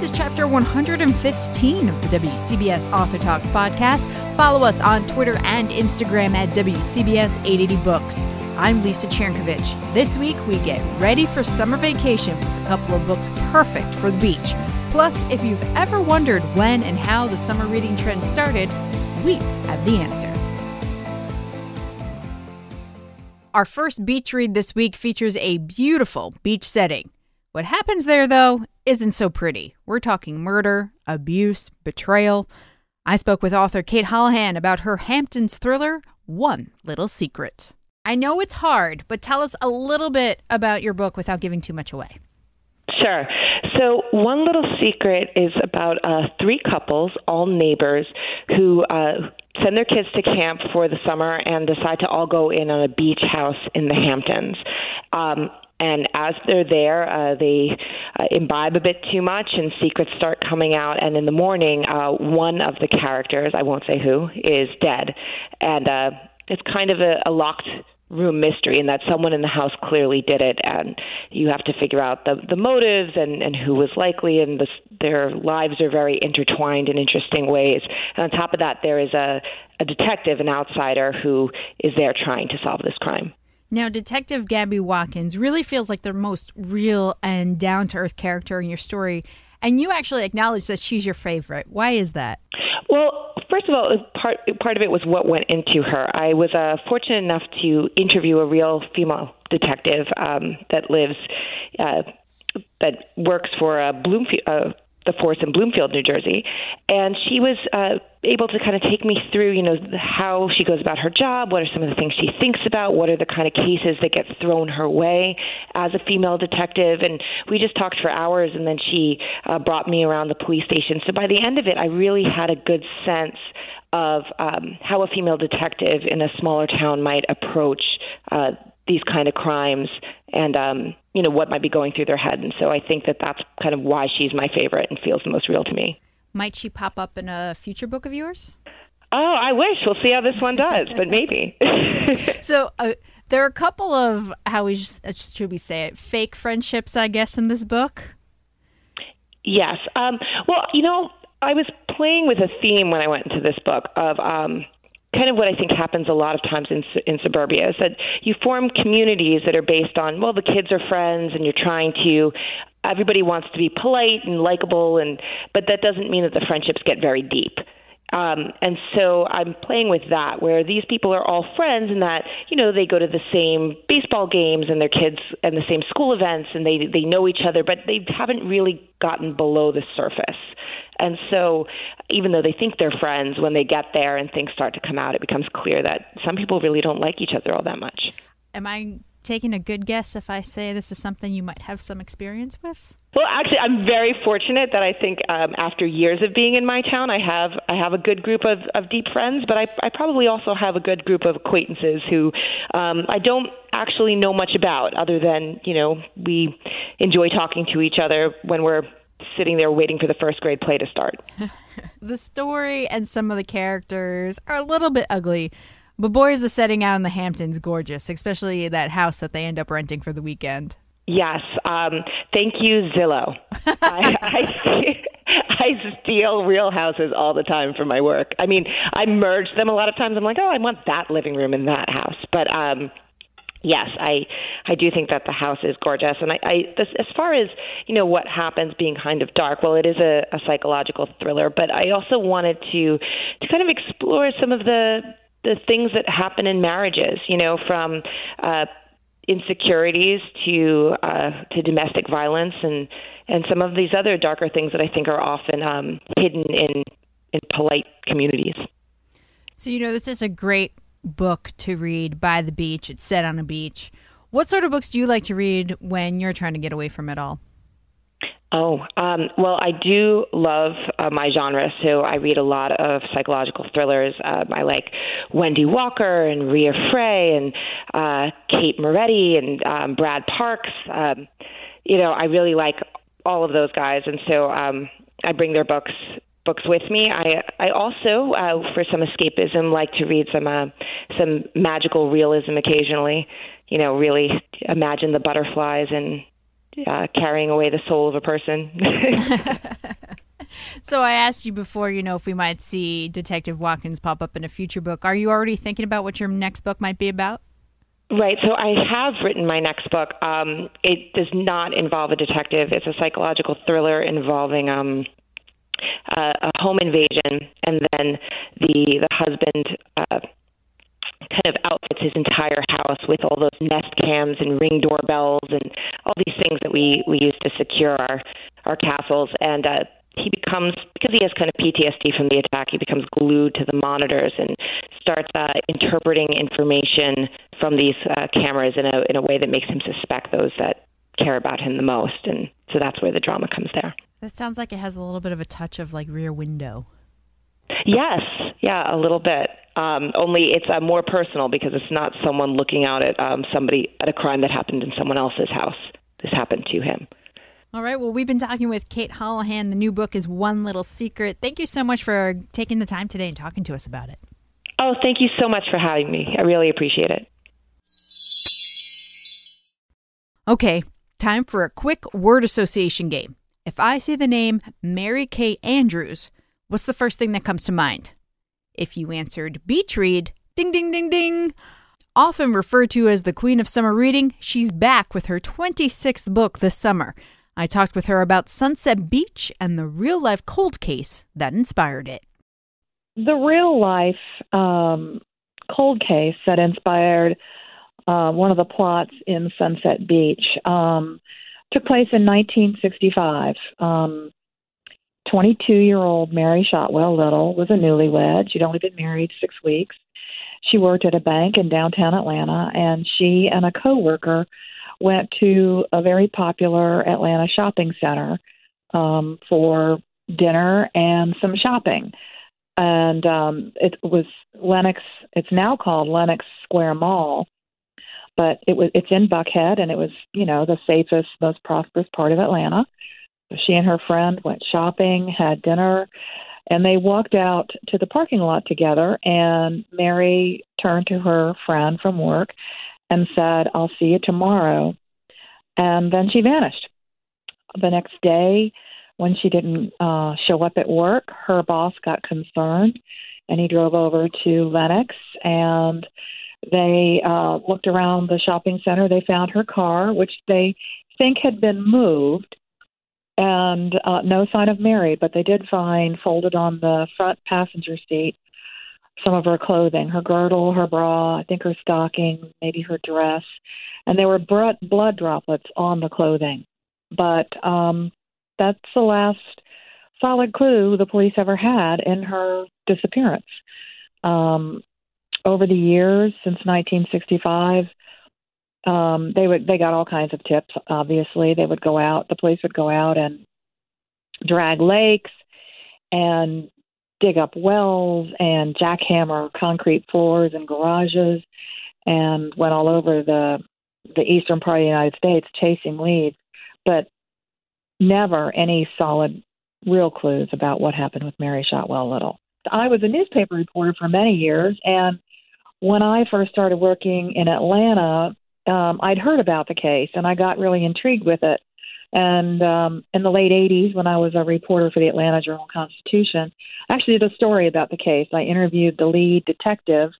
This is chapter 115 of the WCBS Author Talks podcast. Follow us on Twitter and Instagram at WCBS 880 Books. I'm Lisa Chernkovich. This week, we get ready for summer vacation with a couple of books perfect for the beach. Plus, if you've ever wondered when and how the summer reading trend started, we have the answer. Our first beach read this week features a beautiful beach setting. What happens there, though, isn't so pretty. We're talking murder, abuse, betrayal. I spoke with author Cate Holahan about her Hamptons thriller, One Little Secret. I know it's hard, but tell us a little bit about your book without giving too much away. Sure. So, One Little Secret is about uh, three couples, all neighbors, who uh, send their kids to camp for the summer and decide to all go in on a beach house in the Hamptons. Um, and as they're there, uh, they uh, imbibe a bit too much, and secrets start coming out. And in the morning, uh, one of the characters, I won't say who, is dead, and uh, it's kind of a, a locked room mystery and that someone in the house clearly did it. And you have to figure out the the motives and and who was likely. And the, their lives are very intertwined in interesting ways. And on top of that there is a a detective an outsider who is there trying to solve this crime now, Detective Gabby Watkins really feels like the most real and down to earth character in your story. And you actually acknowledge that she's your favorite. Why is that? Well, first of all, part part of it was what went into her. I was uh, fortunate enough to interview a real female detective um, that lives uh, that works for a Bloomfield. Uh, the force in Bloomfield, New Jersey, and she was uh, able to kind of take me through, you know, how she goes about her job, what are some of the things she thinks about, what are the kind of cases that get thrown her way as a female detective, and we just talked for hours, and then she uh, brought me around the police station. So by the end of it, I really had a good sense of um, how a female detective in a smaller town might approach uh, these kind of crimes and um, you know what might be going through their head. And so I think that that's kind of why she's my favorite and feels the most real to me. Might she pop up in a future book of yours? Oh, I wish. We'll see how this one does, but maybe. so uh, there are a couple of how we uh, should we say it fake friendships, I guess, in this book. Yes. Um, well, you know, I was playing with a theme when I went into this book of um, kind of what I think happens a lot of times in in suburbia is that you form communities that are based on well the kids are friends and you're trying to everybody wants to be polite and likable and but that doesn't mean that the friendships get very deep. Um, and so I'm playing with that, where these people are all friends, and that you know they go to the same baseball games and their kids and the same school events, and they they know each other, but they haven't really gotten below the surface. And so, even though they think they're friends, when they get there and things start to come out, it becomes clear that some people really don't like each other all that much. Am I taking a good guess if I say this is something you might have some experience with? Well, actually, I'm very fortunate that I think um, after years of being in my town, I have I have a good group of, of deep friends, but I, I probably also have a good group of acquaintances who um, I don't actually know much about, other than you know we enjoy talking to each other when we're sitting there waiting for the first grade play to start. the story and some of the characters are a little bit ugly, but boy, is the setting out in the Hamptons gorgeous, especially that house that they end up renting for the weekend. Yes. Um, thank you, Zillow. I, I, I steal real houses all the time for my work. I mean, I merge them a lot of times. I'm like, oh, I want that living room in that house. But um, yes, I I do think that the house is gorgeous, and I, I this, as far as you know what happens being kind of dark. Well, it is a, a psychological thriller, but I also wanted to to kind of explore some of the the things that happen in marriages. You know, from uh, insecurities to uh, to domestic violence and and some of these other darker things that I think are often um, hidden in in polite communities. So you know, this is a great book to read by the beach. It's set on a beach. What sort of books do you like to read when you're trying to get away from it all? Oh, um, well, I do love uh, my genre, so I read a lot of psychological thrillers. Um, I like Wendy Walker and Rea Frey and uh, Kate Moretti and um, Brad Parks. Um, you know, I really like all of those guys, and so um, I bring their books books with me. I I also, uh, for some escapism, like to read some uh, some magical realism occasionally. You know, really imagine the butterflies and uh, carrying away the soul of a person. so I asked you before, you know, if we might see Detective Watkins pop up in a future book. Are you already thinking about what your next book might be about? Right. So I have written my next book. Um, it does not involve a detective. It's a psychological thriller involving um, uh, a home invasion, and then the the husband uh, kind of outfits his entire house with all those Nest cams and ring doorbells and all these things that we we use to secure our our castles. And uh, he becomes because he has kind of PTSD from the attack. He becomes glued to the monitors and starts uh, interpreting information from these uh, cameras in a in a way that makes him suspect those that care about him the most. And so that's where the drama comes there. That sounds like it has a little bit of a touch of like Rear Window. Yes, yeah, a little bit. Um, only it's uh, more personal because it's not someone looking out at um, somebody at a crime that happened in someone else's house. This happened to him. All right. Well, we've been talking with Cate Holahan. The new book is One Little Secret. Thank you so much for taking the time today and talking to us about it. Oh, thank you so much for having me. I really appreciate it. Okay, time for a quick word association game. If I say the name Mary Kay Andrews, what's the first thing that comes to mind? If you answered beach read, ding, ding, ding, ding. Often referred to as the Queen of Summer Reading, she's back with her 26th book this summer. I talked with her about Sunset Beach and the real life cold case that inspired it. The real life um, cold case that inspired uh, one of the plots in Sunset Beach um, took place in 1965. Um, 22 year old Mary Shotwell Little was a newlywed. She'd only been married six weeks. She worked at a bank in downtown Atlanta, and she and a coworker went to a very popular Atlanta shopping center um, for dinner and some shopping. And um, it was Lenox. It's now called Lenox Square Mall, but it was it's in Buckhead, and it was you know the safest, most prosperous part of Atlanta. She and her friend went shopping, had dinner, and they walked out to the parking lot together. And Mary turned to her friend from work and said, I'll see you tomorrow. And then she vanished. The next day, when she didn't uh, show up at work, her boss got concerned and he drove over to Lenox and they uh, looked around the shopping center. They found her car, which they think had been moved, and uh, no sign of Mary, but they did find folded on the front passenger seat some of her clothing, her girdle, her bra, I think her stockings, maybe her dress, and there were blood droplets on the clothing. But um, that's the last solid clue the police ever had in her disappearance. Um, over the years since 1965, um, they would they got all kinds of tips. Obviously, they would go out. The police would go out and drag lakes and dig up wells and jackhammer concrete floors and garages and went all over the the eastern part of the United States chasing leads, but never any solid real clues about what happened with Mary Shotwell Little. I was a newspaper reporter for many years and when I first started working in Atlanta, um, I'd heard about the case and I got really intrigued with it. And um, in the late 80s, when I was a reporter for the Atlanta Journal Constitution, I actually did a story about the case. I interviewed the lead detective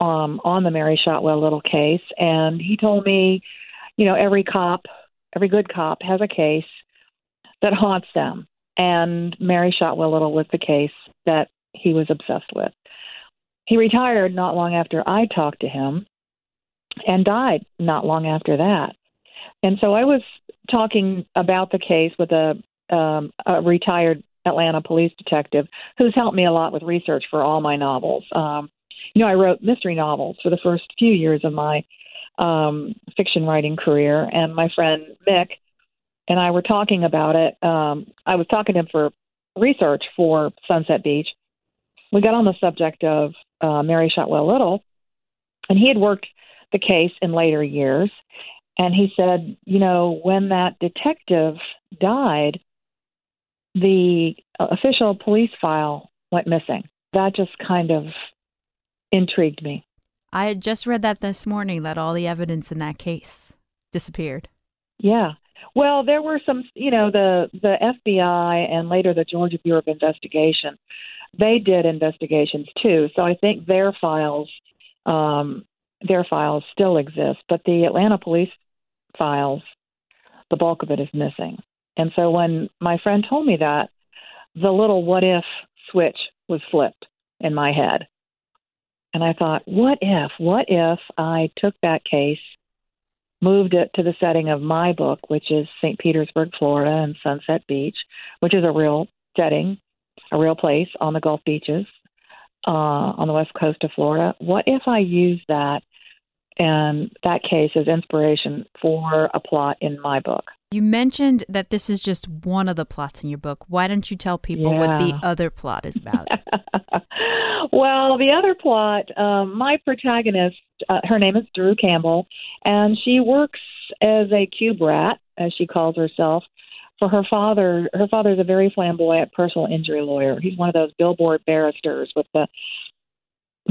um, on the Mary Shotwell Little case, and he told me, you know, every cop, every good cop has a case that haunts them. And Mary Shotwell Little was the case that he was obsessed with. He retired not long after I talked to him and died not long after that. And so I was talking about the case with a, um, a retired Atlanta police detective who's helped me a lot with research for all my novels. Um, you know, I wrote mystery novels for the first few years of my um, fiction writing career, and my friend Mick and I were talking about it. Um, I was talking to him for research for Sunset Beach. We got on the subject of uh, Mary Shotwell Little, and he had worked the case in later years. And he said, you know, when that detective died, the official police file went missing. That just kind of intrigued me. I had just read that this morning that all the evidence in that case disappeared. Yeah. Well, there were some, you know, the the FBI and later the Georgia Bureau of Investigation, they did investigations too. So I think their files, um, their files still exist, but the Atlanta police files, the bulk of it is missing. And so when my friend told me that, the little what if switch was flipped in my head. And I thought, what if, what if I took that case moved it to the setting of my book, which is St. Petersburg, Florida, and Sunset Beach, which is a real setting, a real place on the Gulf beaches uh, on the west coast of Florida. What if I use that and that case as inspiration for a plot in my book? You mentioned that this is just one of the plots in your book. Why don't you tell people yeah. what the other plot is about? well, the other plot, um, my protagonist, uh, her name is Drew Campbell, and she works as a cube rat, as she calls herself, for her father. Her father's a very flamboyant personal injury lawyer. He's one of those billboard barristers with the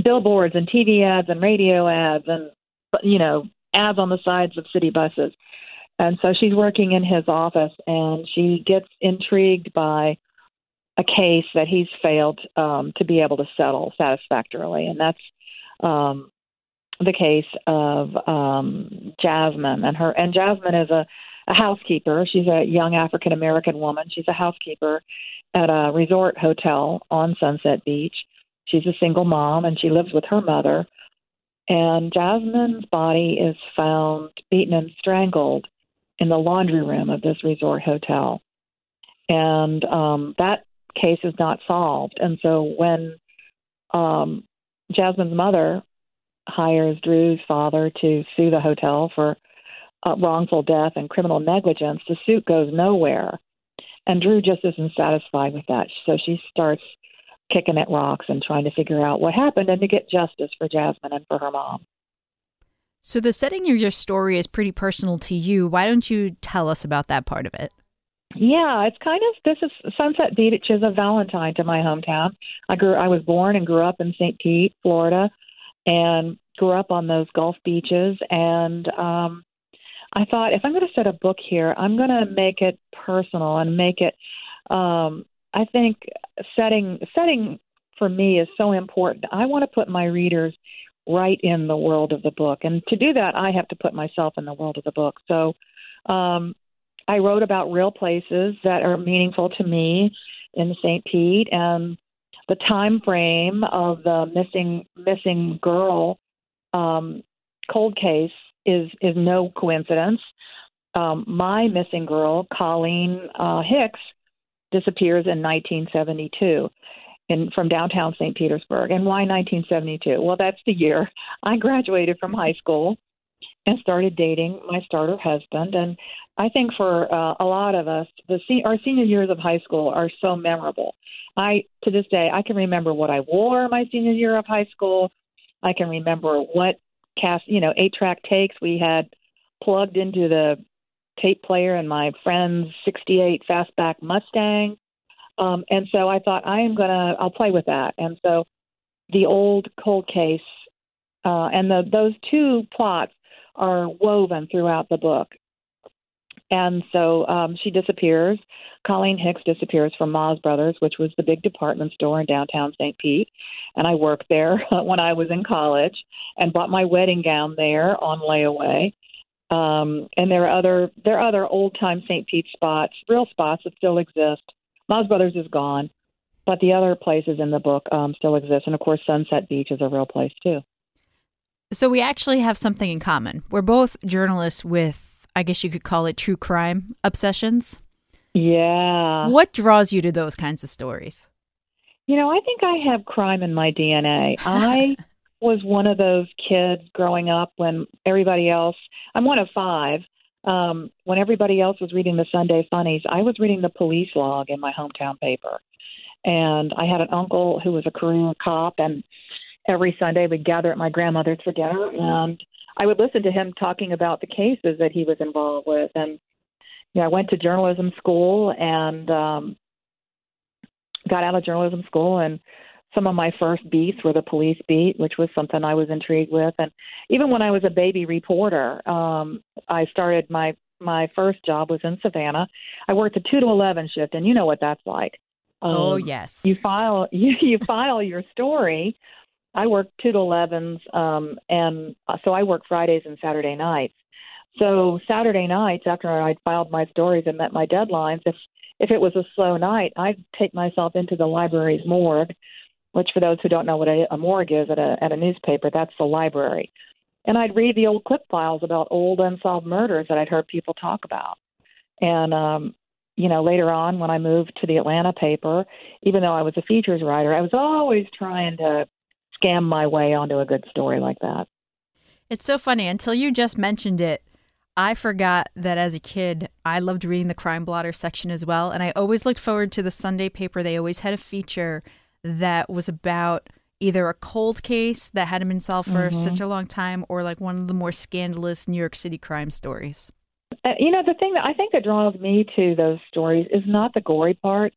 billboards and TV ads and radio ads and you know ads on the sides of city buses. And so she's working in his office and she gets intrigued by a case that he's failed um, to be able to settle satisfactorily. And that's um, the case of um, Jasmine and her. And Jasmine is a, a housekeeper. She's a young African American woman. She's a housekeeper at a resort hotel on Sunset Beach. She's a single mom and she lives with her mother. And Jasmine's body is found beaten and strangled in the laundry room of this resort hotel. And um, that case is not solved. And so when um, Jasmine's mother hires Drew's father to sue the hotel for uh, wrongful death and criminal negligence, the suit goes nowhere. And Drew just isn't satisfied with that. So she starts kicking at rocks and trying to figure out what happened and to get justice for Jasmine and for her mom. So the setting of your story is pretty personal to you. Why don't you tell us about that part of it? Yeah, it's kind of this is Sunset Beach is a Valentine to my hometown. I grew I was born and grew up in St. Pete, Florida, and grew up on those Gulf beaches and um I thought if I'm going to set a book here, I'm going to make it personal and make it um I think setting setting for me is so important. I want to put my readers right in the world of the book. And to do that, I have to put myself in the world of the book. So um, I wrote about real places that are meaningful to me in St. Pete and the time frame of the missing missing girl um, cold case is is no coincidence. Um, my missing girl, Colleen uh, Hicks, disappears in 1972 in from downtown St. Petersburg. And why 1972? Well, that's the year I graduated from high school and started dating my starter husband. And I think for uh, a lot of us, the se- our senior years of high school are so memorable. I to this day I can remember what I wore my senior year of high school. I can remember what cast you know eight track takes we had plugged into the tape player in my friend's 68 fastback Mustang. Um, and so I thought I am gonna I'll play with that. And so the old cold case uh, and the those two plots are woven throughout the book. And so um, she disappears. Colleen Hicks disappears from Maas Brothers, which was the big department store in downtown St. Pete. And I worked there when I was in college and bought my wedding gown there on layaway. Um, and there are other there are other old time St. Pete spots, real spots that still exist Maas Brothers is gone, but the other places in the book um, still exist. And of course, Sunset Beach is a real place too. So we actually have something in common. We're both journalists with, I guess you could call it true crime obsessions. Yeah. What draws you to those kinds of stories? You know, I think I have crime in my DNA. I was one of those kids growing up when everybody else, I'm one of five, um, when everybody else was reading the Sunday Funnies, I was reading the police log in my hometown paper. And I had an uncle who was a career cop, and every Sunday we'd gather at my grandmother's for dinner, and I would listen to him talking about the cases that he was involved with. And you know, I went to journalism school and um, got out of journalism school and some of my first beats were the police beat, which was something I was intrigued with. And even when I was a baby reporter, um, I started my my first job was in Savannah. I worked the two to eleven shift, and you know what that's like. Um, oh yes. You file you, you file your story. I work two to elevens, um, and uh, so I work Fridays and Saturday nights. So Saturday nights, after I'd filed my stories and met my deadlines, if if it was a slow night, I'd take myself into the library's morgue, which for those who don't know what a, a morgue is at a at a newspaper, that's the library. And I'd read the old clip files about old unsolved murders that I'd heard people talk about. And um, you know, later on when I moved to the Atlanta paper, even though I was a features writer, I was always trying to scam my way onto a good story like that. It's so funny until you just mentioned it. I forgot that as a kid, I loved reading the crime blotter section as well. And I always looked forward to the Sunday paper. They always had a feature that was about either a cold case that hadn't been solved for mm-hmm. such a long time or like one of the more scandalous New York City crime stories. Uh, you know, the thing that I think that draws me to those stories is not the gory part.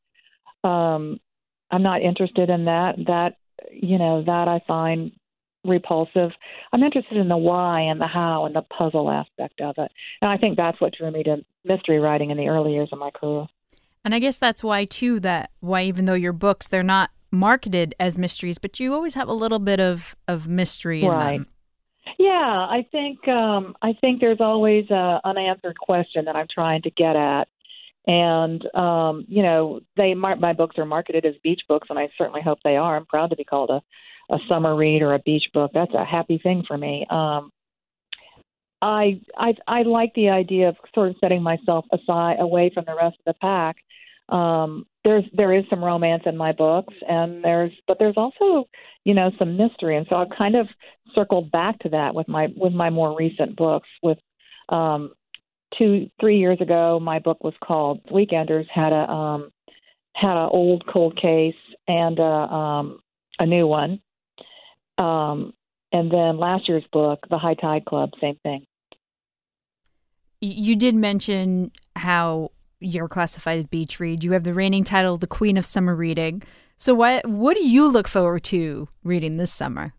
Um, I'm not interested in that. That, you know, that I find repulsive. I'm interested in the why and the how and the puzzle aspect of it. And I think that's what drew me to mystery writing in the early years of my career. And I guess that's why too that why even though your books they're not marketed as mysteries, but you always have a little bit of of mystery in right. them. Yeah, I think um I think there's always a unanswered question that I'm trying to get at. And um, you know, they my books are marketed as beach books and I certainly hope they are. I'm proud to be called a a summer read or a beach book. That's a happy thing for me. Um, I I I like the idea of sort of setting myself aside away from the rest of the pack. Um, there's there is some romance in my books, and there's but there's also you know some mystery, and so I've kind of circled back to that with my with my more recent books. With um, two three years ago, my book was called Weekenders had a um, had an old cold case and a, um, a new one um, and then last year's book, The High Tide Club, same thing. You did mention how you're classified as beach read. You have the reigning title, The Queen of Summer Reading. So, what what do you look forward to reading this summer?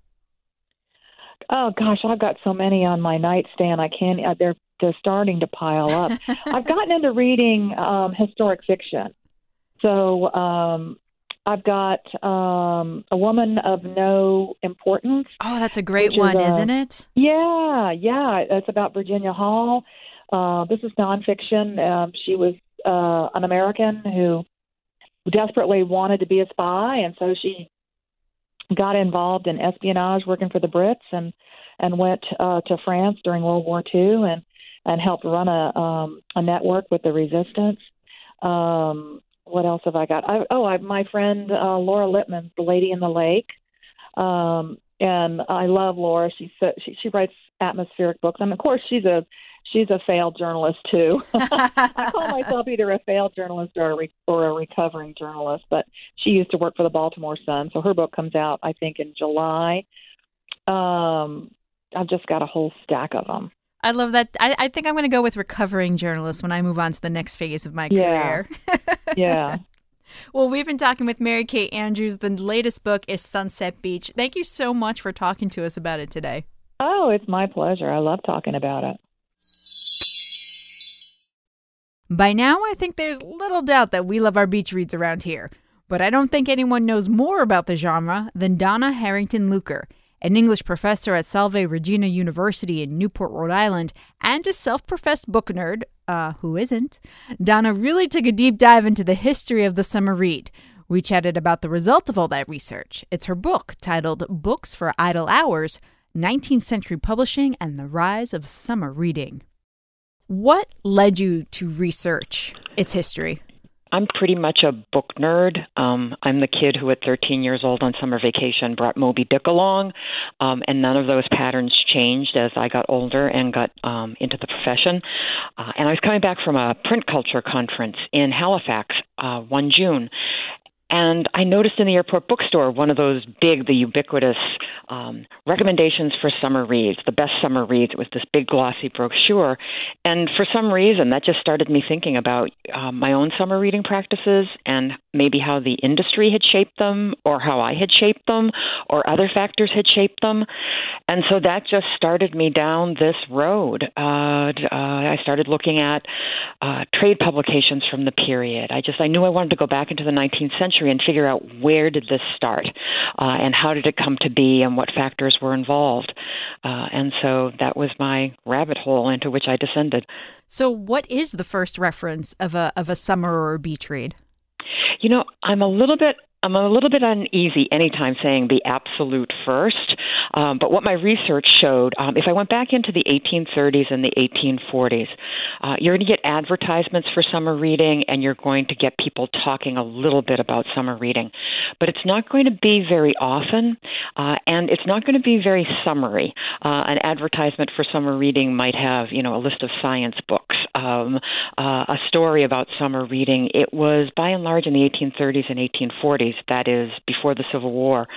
Oh gosh, I've got so many on my nightstand. I can't. Uh, they're they're starting to pile up. I've gotten into reading um, historic fiction. So um, I've got um, a woman of no importance. Oh, that's a great one, is not it? Yeah, yeah. It's about Virginia Hall. Uh, this is nonfiction. Um, she was uh, an American who desperately wanted to be a spy, and so she got involved in espionage, working for the Brits, and and went uh, to France during World War II, and and helped run a um, a network with the resistance. Um, what else have I got? I, oh, I, my friend uh, Laura Lippman, The Lady in the Lake, um, and I love Laura. She she she writes atmospheric books, and of course she's a she's a failed journalist too. I call myself either a failed journalist or a re- or a recovering journalist, but she used to work for the Baltimore Sun, so her book comes out I think in July. Um, I've just got a whole stack of them. I love that. I, I think I'm going to go with recovering journalist when I move on to the next phase of my yeah. career. yeah. Well, we've been talking with Mary Kay Andrews. The latest book is Sunset Beach. Thank you so much for talking to us about it today. Oh, it's my pleasure. I love talking about it. By now, I think there's little doubt that we love our beach reads around here. But I don't think anyone knows more about the genre than Donna Harrington Lueker an English professor at Salve Regina University in Newport, Rhode Island, and a self professed book nerd, uh, who isn't, Donna really took a deep dive into the history of the summer read. We chatted about the result of all that research. It's her book titled Books for Idle Hours 19th Century Publishing and the Rise of Summer Reading. What led you to research its history? I'm pretty much a book nerd. Um, I'm the kid who, at 13 years old on summer vacation, brought Moby Dick along, um, and none of those patterns changed as I got older and got um, into the profession. Uh, and I was coming back from a print culture conference in Halifax uh, one June, and I noticed in the airport bookstore one of those big, the ubiquitous um, recommendations for summer reads, the best summer reads. It was this big glossy brochure. And for some reason, that just started me thinking about uh, my own summer reading practices and maybe how the industry had shaped them, or how I had shaped them, or other factors had shaped them. And so that just started me down this road. Uh, uh, I started looking at uh, trade publications from the period. I just I knew I wanted to go back into the 19th century and figure out where did this start, uh, and how did it come to be, and what factors were involved. Uh, and so that was my rabbit hole into which I descended. So, what is the first reference of a of a summer or a beach read? You know, I'm a little bit I'm a little bit uneasy anytime saying the absolute first, um, but what my research showed, um, if I went back into the 1830s and the 1840s, uh, you're going to get advertisements for summer reading and you're going to get people talking a little bit about summer reading. But it's not going to be very often, uh, and it's not going to be very summary. Uh, an advertisement for summer reading might have, you know, a list of science books, um, uh, a story about summer reading. It was by and large in the 1830s and 1840s that is before the Civil War,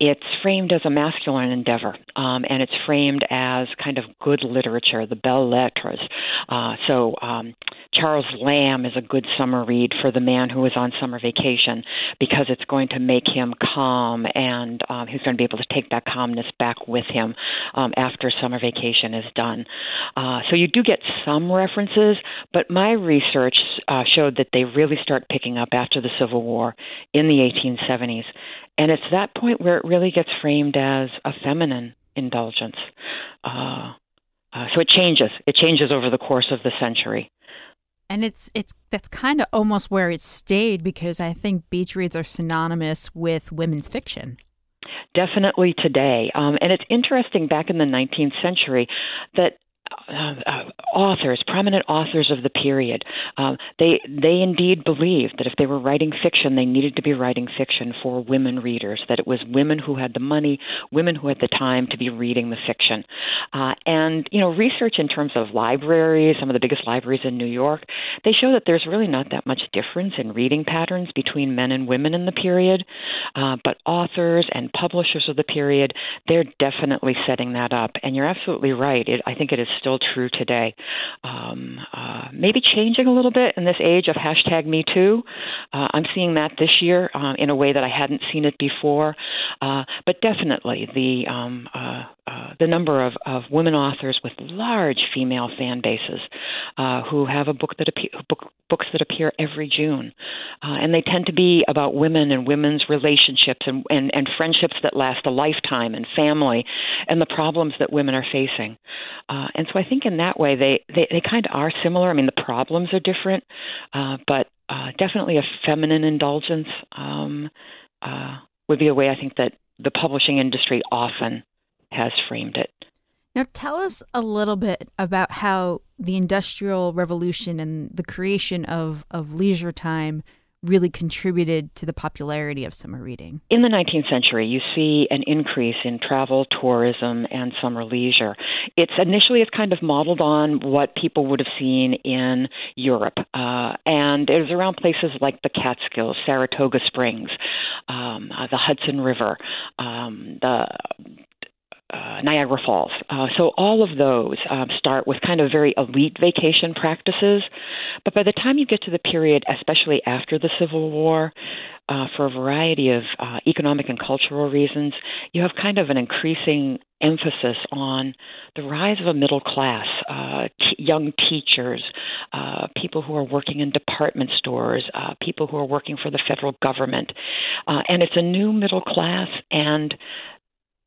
it's framed as a masculine endeavor, um, and it's framed as kind of good literature, the belles lettres. Uh, so um, Charles Lamb is a good summer read for the man who is on summer vacation because it's going to make him calm, and um, he's going to be able to take that calmness back with him um, after summer vacation is done. Uh, so you do get some references, but my research uh, showed that they really start picking up after the Civil War in the 1870s. And it's that point where it really gets framed as a feminine indulgence. Uh, uh, so it changes. It changes over the course of the century. And it's it's that's kind of almost where it stayed because I think beach reads are synonymous with women's fiction. Definitely today, um, and it's interesting. Back in the 19th century, that uh, uh, authors, prominent authors of the period, uh, they they indeed believed that if they were writing fiction, they needed to be writing fiction for women readers. That it was women who had the money, women who had the time to be reading the fiction. Uh, and you know, research in terms of libraries, some of the biggest libraries in New York, they show that there's really not that much difference in reading patterns between men and women in the period. Uh, but authors and publishers of the period, they're definitely setting that up. And you're absolutely right. It, I think it is still true today. Um, uh, maybe changing a little bit in this age of hashtag Me Too. Uh, I'm seeing that this year uh, in a way that I hadn't seen it before. Uh, but definitely the um, uh, uh, the number of, of women authors with large female fan bases who have a book that appear, book, books that appear every June, and they tend to be about women and women's relationships and, and, and friendships that last a lifetime and family and the problems that women are facing. And so I think in that way they, they, they kind of are similar. I mean, the problems are different, uh, but uh, definitely a feminine indulgence um, uh, would be a way I think that the publishing industry often has framed it. Now, tell us a little bit about how the Industrial Revolution and the creation of, of leisure time really contributed to the popularity of summer reading? In the 19th century, you see an increase in travel, tourism, and summer leisure. It's initially it's kind of modeled on what people would have seen in Europe, uh, and it was around places like the Catskills, Saratoga Springs, um, uh, the Hudson River, um, the uh, Niagara Falls. Uh, so all of those um, start with kind of very elite vacation practices, but by the time you get to the period, especially after the Civil War, uh, for a variety of uh, economic and cultural reasons, you have kind of an increasing emphasis on the rise of a middle class, uh, t- young teachers, uh, people who are working in department stores, uh, people who are working for the federal government. Uh, and it's a new middle class, and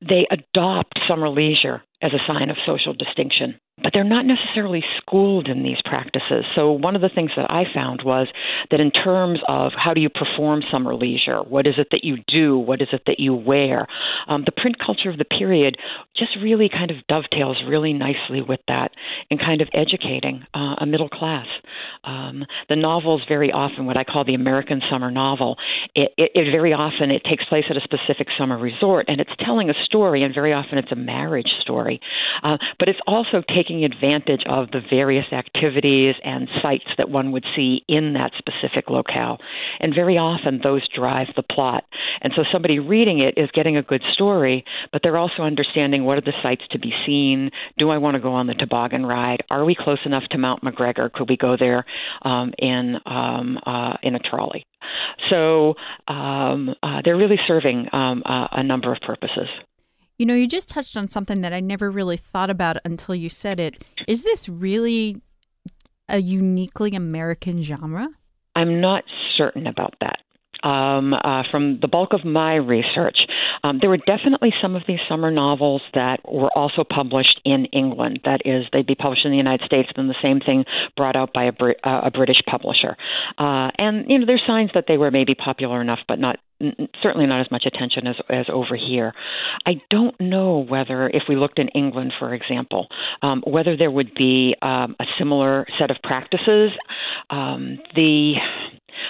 they adopt summer leisure as a sign of social distinction but they're not necessarily schooled in these practices. So, one of the things that I found was that in terms of how do you perform summer leisure, what is it that you do, what is it that you wear, um, the print culture of the period just really kind of dovetails really nicely with that and kind of educating uh, a middle class. Um, the novels very often, what I call the American summer novel, it, it, it very often it takes place at a specific summer resort and it's telling a story, and very often it's a marriage story, uh, but it's also taking taking advantage of the various activities and sites that one would see in that specific locale. And very often those drive the plot. And so somebody reading it is getting a good story, but they're also understanding what are the sites to be seen? Do I want to go on the toboggan ride? Are we close enough to Mount McGregor? Could we go there um, in um, uh, in a trolley. So um, uh, they're really serving um, uh, a number of purposes. You know, you just touched on something that I never really thought about until you said it. Is this really a uniquely American genre? I'm not certain about that um, uh, from the bulk of my research, um, there were definitely some of these summer novels that were also published in England. That is, they'd be published in the United States, then the same thing brought out by a, uh, a British publisher. Uh, and you know, there's signs that they were maybe popular enough, but not certainly not as much attention as as over here. I don't know whether, if we looked in England, for example, um, whether there would be um, a similar set of practices. Um, the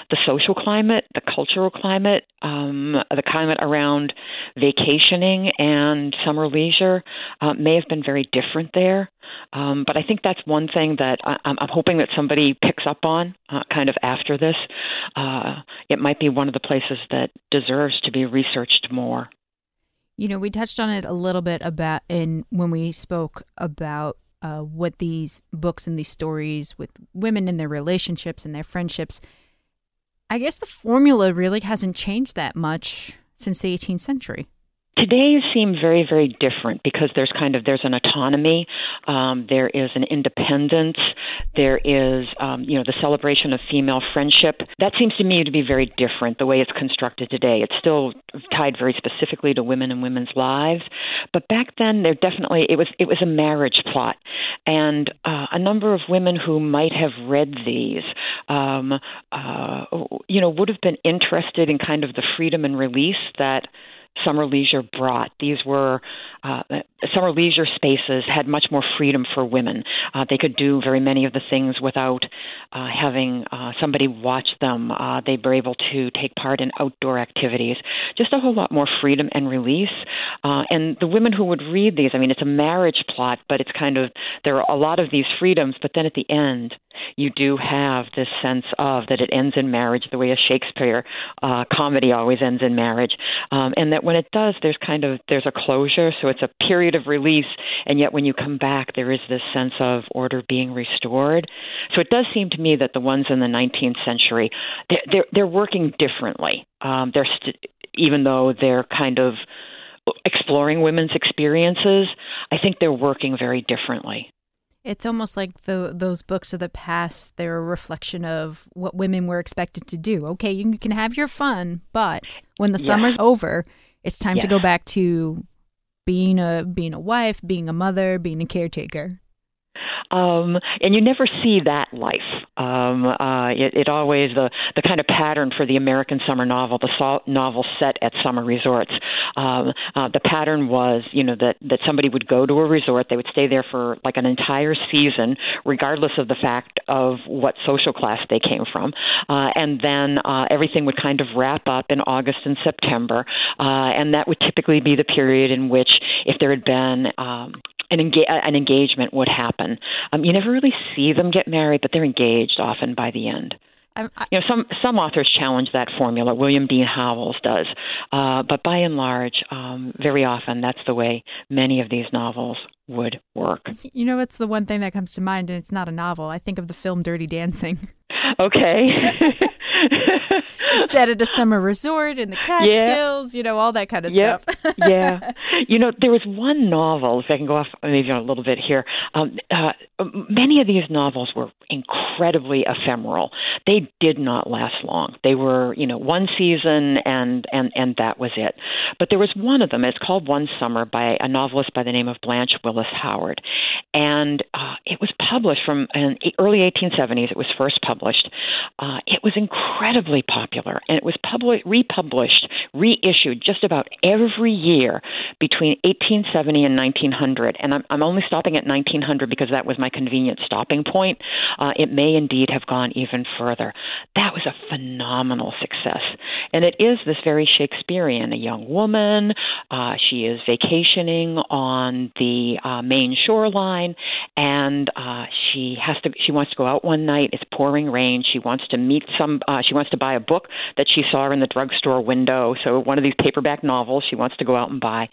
the social climate, the cultural climate, um, the climate around vacationing and summer leisure uh, may have been very different there. Um, but I think that's one thing that I, I'm hoping that somebody picks up on uh, kind of after this. Uh, it might be one of the places that deserves to be researched more. You know, we touched on it a little bit about in when we spoke about uh, what these books and these stories with women and their relationships and their friendships I guess the formula really hasn't changed that much since the 18th century today seem very very different because there's kind of there's an autonomy. Um, there is an independence. There is um, you know the celebration of female friendship. That seems to me to be very different the way it's constructed today. It's still tied very specifically to women and women's lives. But back then there definitely it was it was a marriage plot. And uh, a number of women who might have read these um, uh, you know would have been interested in kind of the freedom and release that summer leisure brought. These were uh, summer leisure spaces had much more freedom for women. Uh, they could do very many of the things without uh, having uh, somebody watch them. Uh, they were able to take part in outdoor activities. Just a whole lot more freedom and release. Uh, and the women who would read these, I mean, it's a marriage plot, but it's kind of there are a lot of these freedoms. But then at the end, you do have this sense of that it ends in marriage, the way a Shakespeare uh, comedy always ends in marriage, um, and that when it does, there's kind of there's a closure. So it's a period of release, and yet when you come back, there is this sense of order being restored. So it does seem to me that the ones in the 19th century, they're they're, they're working differently. Um, they're st- even though they're kind of exploring women's experiences, I think they're working very differently. It's almost like the those books of the past. They're a reflection of what women were expected to do. Okay, you can have your fun, but when the yeah. summer's over, it's time yeah. to go back to being a being a wife, being a mother, being a caretaker. Um, and you never see that life. Um, uh, it, it always the the kind of pattern for the American summer novel, the so- novel set at summer resorts. Um, uh, the pattern was, you know, that that somebody would go to a resort, they would stay there for like an entire season, regardless of the fact of what social class they came from, uh, and then uh, everything would kind of wrap up in August and September, uh, and that would typically be the period in which, if there had been um, an, enga- an engagement would happen. Um, you never really see them get married, but they're engaged often by the end. I, you know, some some authors challenge that formula. William Dean Howells does, uh, but by and large, um, very often that's the way many of these novels would work. You know, it's the one thing that comes to mind, and it's not a novel. I think of the film Dirty Dancing. Okay. Instead of a summer resort in the Catskills, yeah. you know, all that kind of yep. stuff. yeah. You know, there was one novel, if I can go off maybe a little bit here. Um, uh, many of these novels were incredibly ephemeral. They did not last long. They were, you know, one season and, and, and that was it. But there was one of them, it's called One Summer by a novelist by the name of Blanche Willis Howard. And uh, it was published from in early 1870s. It was first published. Uh, it was incredibly popular, and it was public, republished, reissued just about every year between 1870 and 1900. And I'm, I'm only stopping at 1900 because that was my convenient stopping point. Uh, it may indeed have gone even further. That was a phenomenal success. And it is this very Shakespearean. A young woman, uh, she is vacationing on the uh, Maine shoreline, and uh, she has to. She wants to go out one night. It's pouring rain. She wants to meet some. Uh, she wants to buy a book that she saw in the drugstore window. So one of these paperback novels she wants to go out and buy.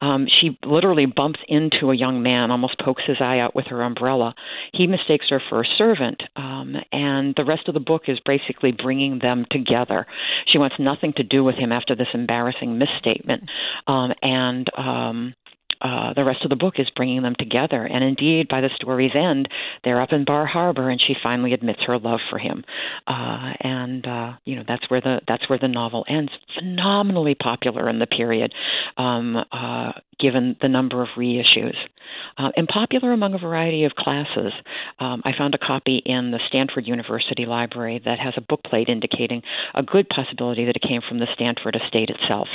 Um, she literally bumps into a young man, almost pokes his eye out with her umbrella. He mistakes her for a servant, um, and the rest of the book is basically bringing them together. She wants nothing to do with him after this embarrassing misstatement, um, and um, uh, the rest of the book is bringing them together. And indeed, by the story's end, they're up in Bar Harbor, and she finally admits her love for him. Uh, and uh, you know that's where the that's where the novel ends. Phenomenally popular in the period, um, uh, given the number of reissues, uh, and popular among a variety of classes. Um, I found a copy in the Stanford University Library that has a bookplate indicating a good possibility that it came from the Stanford estate itself.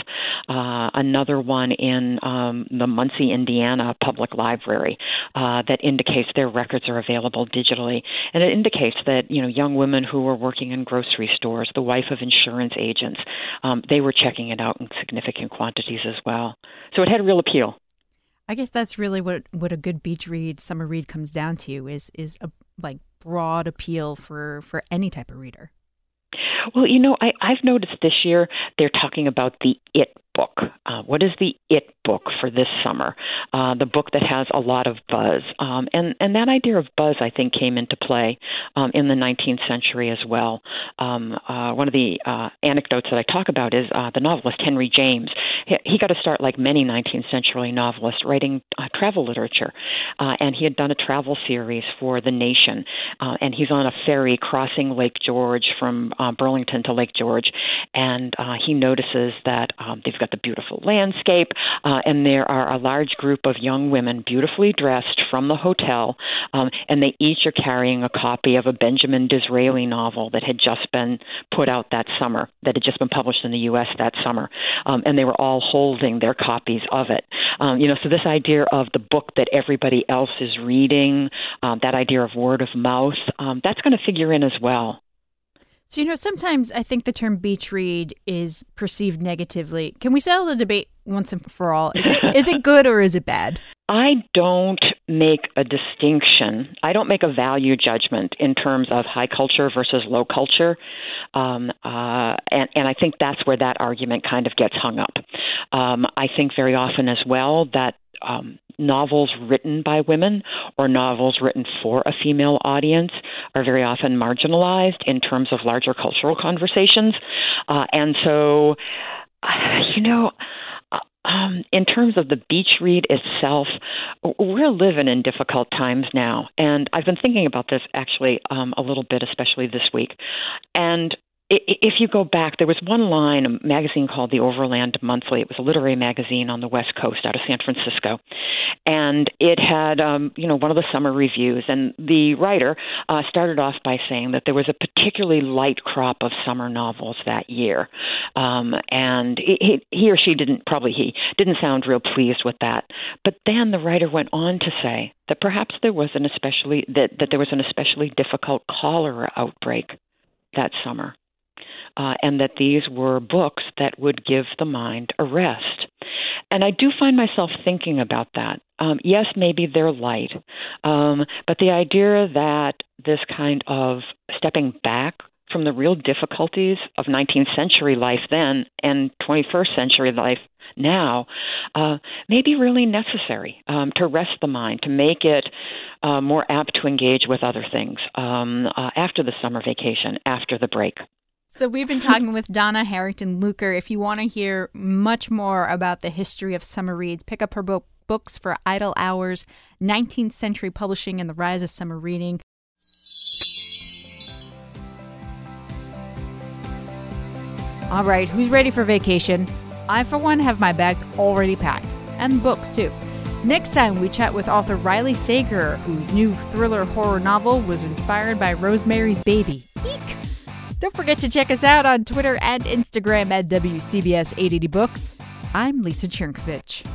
Uh, another one in um, the Muncie, Indiana Public Library uh, that indicates their records are available digitally, and it indicates that you know young women who were working in grocery stores, the wife of insurance agents, um, they were checking it out in significant quantities as well. So it had real appeal. I guess that's really what what a good beach read, summer read comes down to is is a like broad appeal for for any type of reader. Well, you know, I, I've noticed this year they're talking about the it book. Uh, what is the it book for this summer? Uh, the book that has a lot of buzz, um, and and that idea of buzz, I think, came into play um, in the 19th century as well. Um, uh, one of the uh, anecdotes that I talk about is uh, the novelist Henry James. He, he got to start like many 19th century novelists, writing uh, travel literature, uh, and he had done a travel series for The Nation, uh, and he's on a ferry crossing Lake George from uh, Burlington to Lake George, and uh, he notices that um, they've got got the beautiful landscape, uh, and there are a large group of young women, beautifully dressed from the hotel, um, and they each are carrying a copy of a Benjamin Disraeli novel that had just been put out that summer, that had just been published in the U.S. that summer, um, and they were all holding their copies of it. Um, you know, so this idea of the book that everybody else is reading, um, that idea of word of mouth, um, that's going to figure in as well. So, you know, sometimes I think the term beach read is perceived negatively. Can we settle the debate once and for all? Is it, is it good or is it bad? I don't make a distinction. I don't make a value judgment in terms of high culture versus low culture, um, uh, and, and I think that's where that argument kind of gets hung up. Um, I think very often as well that um, novels written by women or novels written for a female audience are very often marginalized in terms of larger cultural conversations. Uh, and so, you know, uh, um, in terms of the beach read itself, we're living in difficult times now. And I've been thinking about this actually um, a little bit, especially this week. And if you go back, there was one line, a magazine called the Overland Monthly. It was a literary magazine on the West Coast out of San Francisco. And it had, um, you know, one of the summer reviews. And the writer uh, started off by saying that there was a particularly light crop of summer novels that year. Um, and he, he or she didn't, probably he, didn't sound real pleased with that. But then the writer went on to say that perhaps there was an especially, that, that there was an especially difficult cholera outbreak that summer uh, and that these were books that would give the mind a rest. And I do find myself thinking about that. Um, yes, maybe they're light, um, but the idea that this kind of stepping back from the real difficulties of 19th century life then and 21st century life now uh, may be really necessary um, to rest the mind, to make it uh, more apt to engage with other things um, uh, after the summer vacation, after the break. So we've been talking with Donna Harrington Lueker. If you want to hear much more about the history of summer reads, pick up her book Books for Idle Hours, 19th Century Publishing and the Rise of Summer Reading. All right, who's ready for vacation? I, for one, have my bags already packed, and books too. Next time, we chat with author Riley Sager, whose new thriller horror novel was inspired by Rosemary's Baby. Eek! Don't forget to check us out on Twitter and Instagram at WCBS 880 Books. I'm Lisa Chernkovich.